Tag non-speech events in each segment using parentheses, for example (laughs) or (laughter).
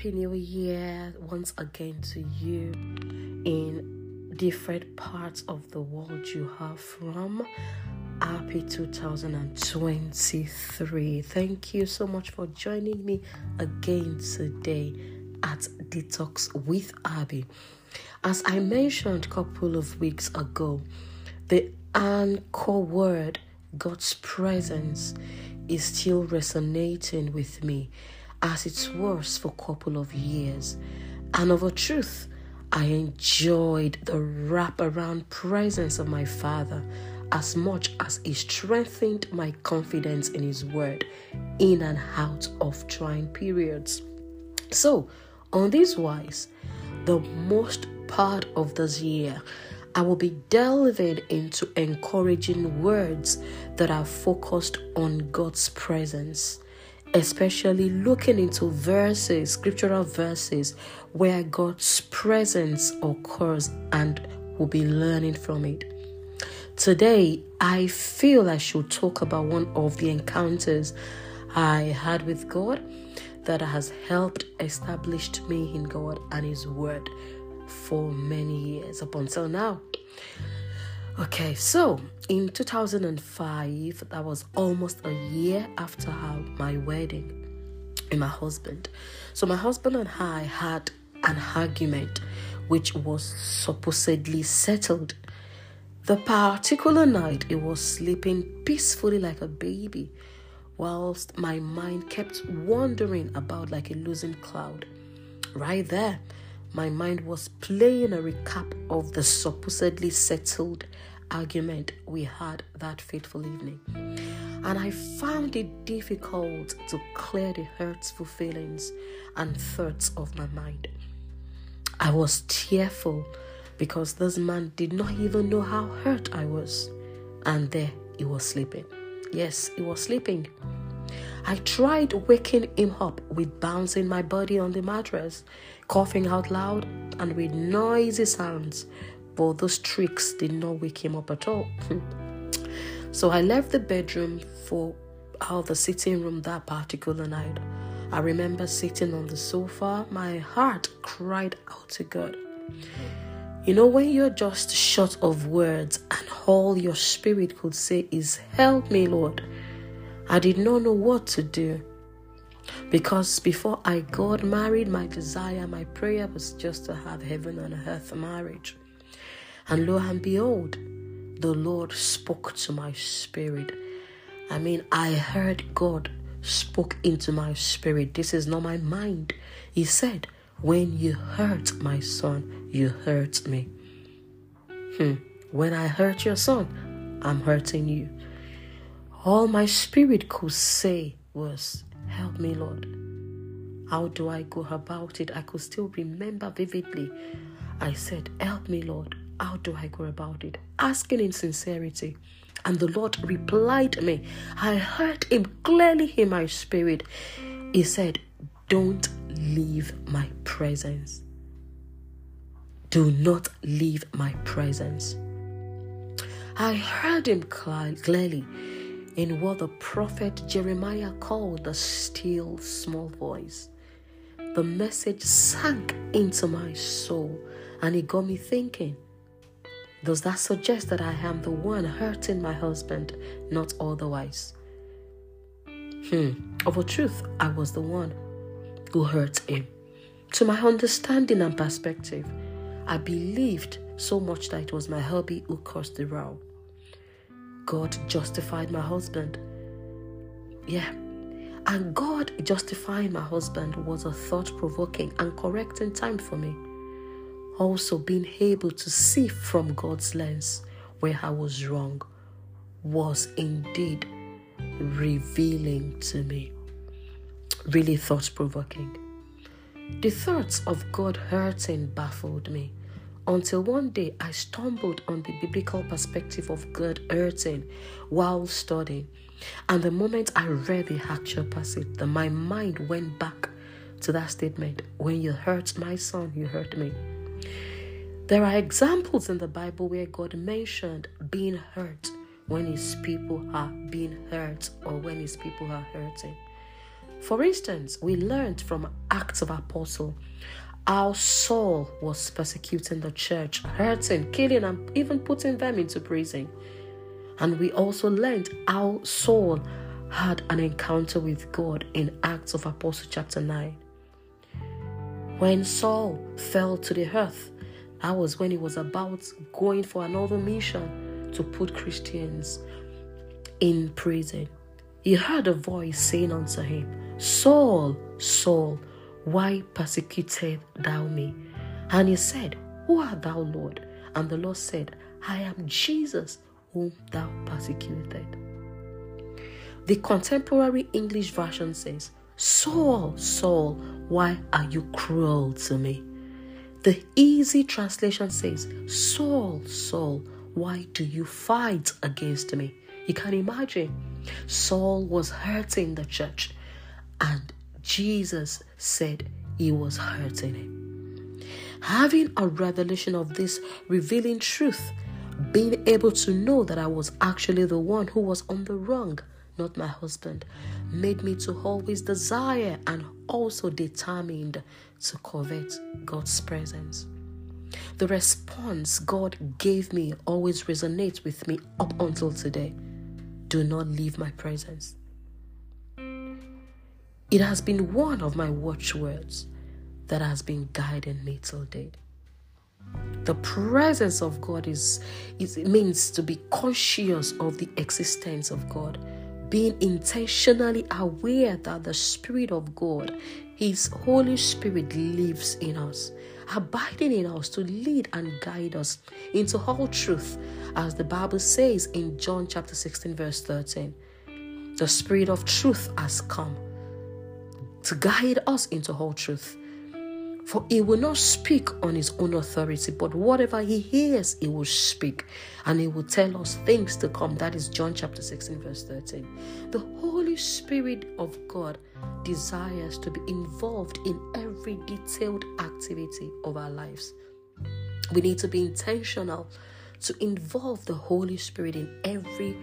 Happy New Year once again to you in different parts of the world you are from. Happy 2023. Thank you so much for joining me again today at Detox with Abby. As I mentioned a couple of weeks ago, the anchor word, God's presence, is still resonating with me as it was for a couple of years. And of a truth, I enjoyed the wraparound presence of my Father as much as He strengthened my confidence in His Word in and out of trying periods. So, on this wise, the most part of this year, I will be delving into encouraging words that are focused on God's presence especially looking into verses, scriptural verses, where God's presence occurs and we'll be learning from it. Today, I feel I should talk about one of the encounters I had with God that has helped establish me in God and His Word for many years up until now. Okay, so in 2005, that was almost a year after my wedding and my husband. So, my husband and I had an argument which was supposedly settled. The particular night, he was sleeping peacefully like a baby, whilst my mind kept wandering about like a losing cloud. Right there, my mind was playing a recap of the supposedly settled argument we had that fateful evening. And I found it difficult to clear the hurtful feelings and thoughts of my mind. I was tearful because this man did not even know how hurt I was. And there he was sleeping. Yes, he was sleeping. I tried waking him up with bouncing my body on the mattress, coughing out loud, and with noisy sounds but those tricks did not wake him up at all. (laughs) so I left the bedroom for out the sitting room that particular night. I remember sitting on the sofa, my heart cried out to God. You know, when you're just short of words and all your spirit could say is, Help me, Lord. I did not know what to do. Because before I got married, my desire, my prayer was just to have heaven and earth marriage. And lo and behold, the Lord spoke to my spirit. I mean, I heard God spoke into my spirit. This is not my mind. He said, When you hurt my son, you hurt me. Hmm. When I hurt your son, I'm hurting you. All my spirit could say was, Help me, Lord. How do I go about it? I could still remember vividly. I said, Help me, Lord. How do I go about it? Asking in sincerity. And the Lord replied me. I heard him clearly in my spirit. He said, Don't leave my presence. Do not leave my presence. I heard him clearly in what the prophet Jeremiah called the still small voice. The message sank into my soul and it got me thinking does that suggest that I am the one hurting my husband, not otherwise? Hmm, of a truth, I was the one who hurt him. To my understanding and perspective, I believed so much that it was my hubby who caused the row. God justified my husband. Yeah. And God justifying my husband was a thought provoking and correcting time for me also being able to see from God's lens where I was wrong was indeed revealing to me. Really thought provoking. The thoughts of God hurting baffled me until one day I stumbled on the biblical perspective of God hurting while studying. And the moment I read the actual passage, my mind went back to that statement when you hurt my son, you hurt me. There are examples in the Bible where God mentioned being hurt when his people are being hurt or when his people are hurting. For instance, we learned from Acts of Apostle how Saul was persecuting the church, hurting, killing, and even putting them into prison. And we also learned how Saul had an encounter with God in Acts of Apostle chapter 9. When Saul fell to the earth, that was when he was about going for another mission to put Christians in prison. He heard a voice saying unto him, Saul, Saul, why persecutest thou me? And he said, Who art thou, Lord? And the Lord said, I am Jesus whom thou persecuted. The contemporary English version says, Saul, Saul, why are you cruel to me? The easy translation says, Saul, Saul, why do you fight against me? You can imagine Saul was hurting the church, and Jesus said he was hurting him. Having a revelation of this revealing truth, being able to know that I was actually the one who was on the wrong, not my husband, made me to always desire and also determined to covet God's presence. The response God gave me always resonates with me up until today. Do not leave my presence. It has been one of my watchwords that has been guiding me till date. The presence of God is, is it means to be conscious of the existence of God, being intentionally aware that the Spirit of God, His Holy Spirit, lives in us, abiding in us to lead and guide us into all truth, as the Bible says in John chapter 16, verse 13. The Spirit of truth has come to guide us into all truth. For he will not speak on his own authority, but whatever he hears, he will speak. And he will tell us things to come. That is John chapter 16, verse 13. The Holy Spirit of God desires to be involved in every detailed activity of our lives. We need to be intentional to involve the Holy Spirit in every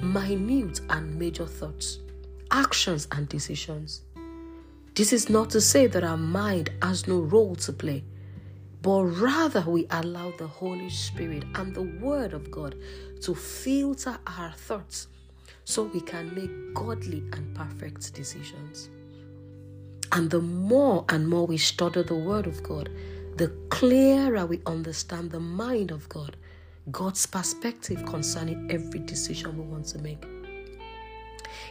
minute and major thoughts, actions, and decisions. This is not to say that our mind has no role to play, but rather we allow the Holy Spirit and the Word of God to filter our thoughts so we can make godly and perfect decisions. And the more and more we study the Word of God, the clearer we understand the mind of God, God's perspective concerning every decision we want to make.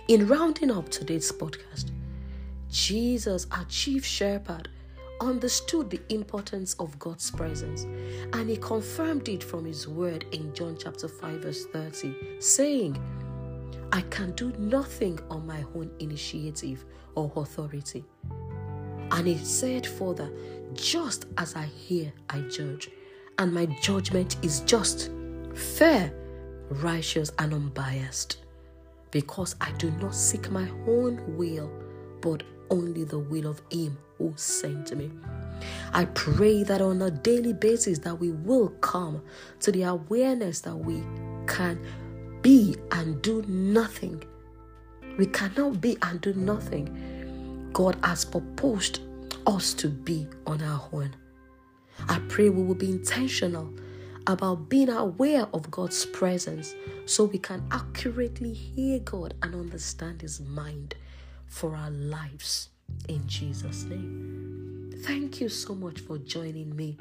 In rounding up today's podcast, Jesus, our chief shepherd, understood the importance of God's presence and he confirmed it from his word in John chapter 5, verse 30, saying, I can do nothing on my own initiative or authority. And he said further, Just as I hear, I judge, and my judgment is just, fair, righteous, and unbiased, because I do not seek my own will, but only the will of him who sent me. I pray that on a daily basis that we will come to the awareness that we can be and do nothing. We cannot be and do nothing. God has proposed us to be on our own. I pray we will be intentional about being aware of God's presence so we can accurately hear God and understand His mind for our lives in Jesus' name. Thank you so much for joining me.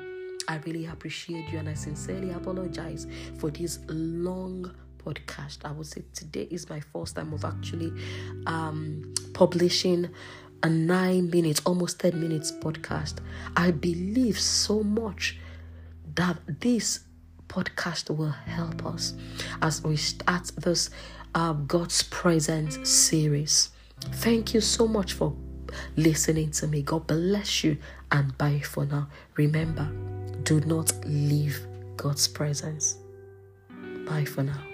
I really appreciate you and I sincerely apologize for this long podcast. I would say today is my first time of actually um, publishing a nine minutes, almost 10 minutes podcast. I believe so much that this podcast will help us as we start this uh, God's Presence series. Thank you so much for listening to me. God bless you and bye for now. Remember, do not leave God's presence. Bye for now.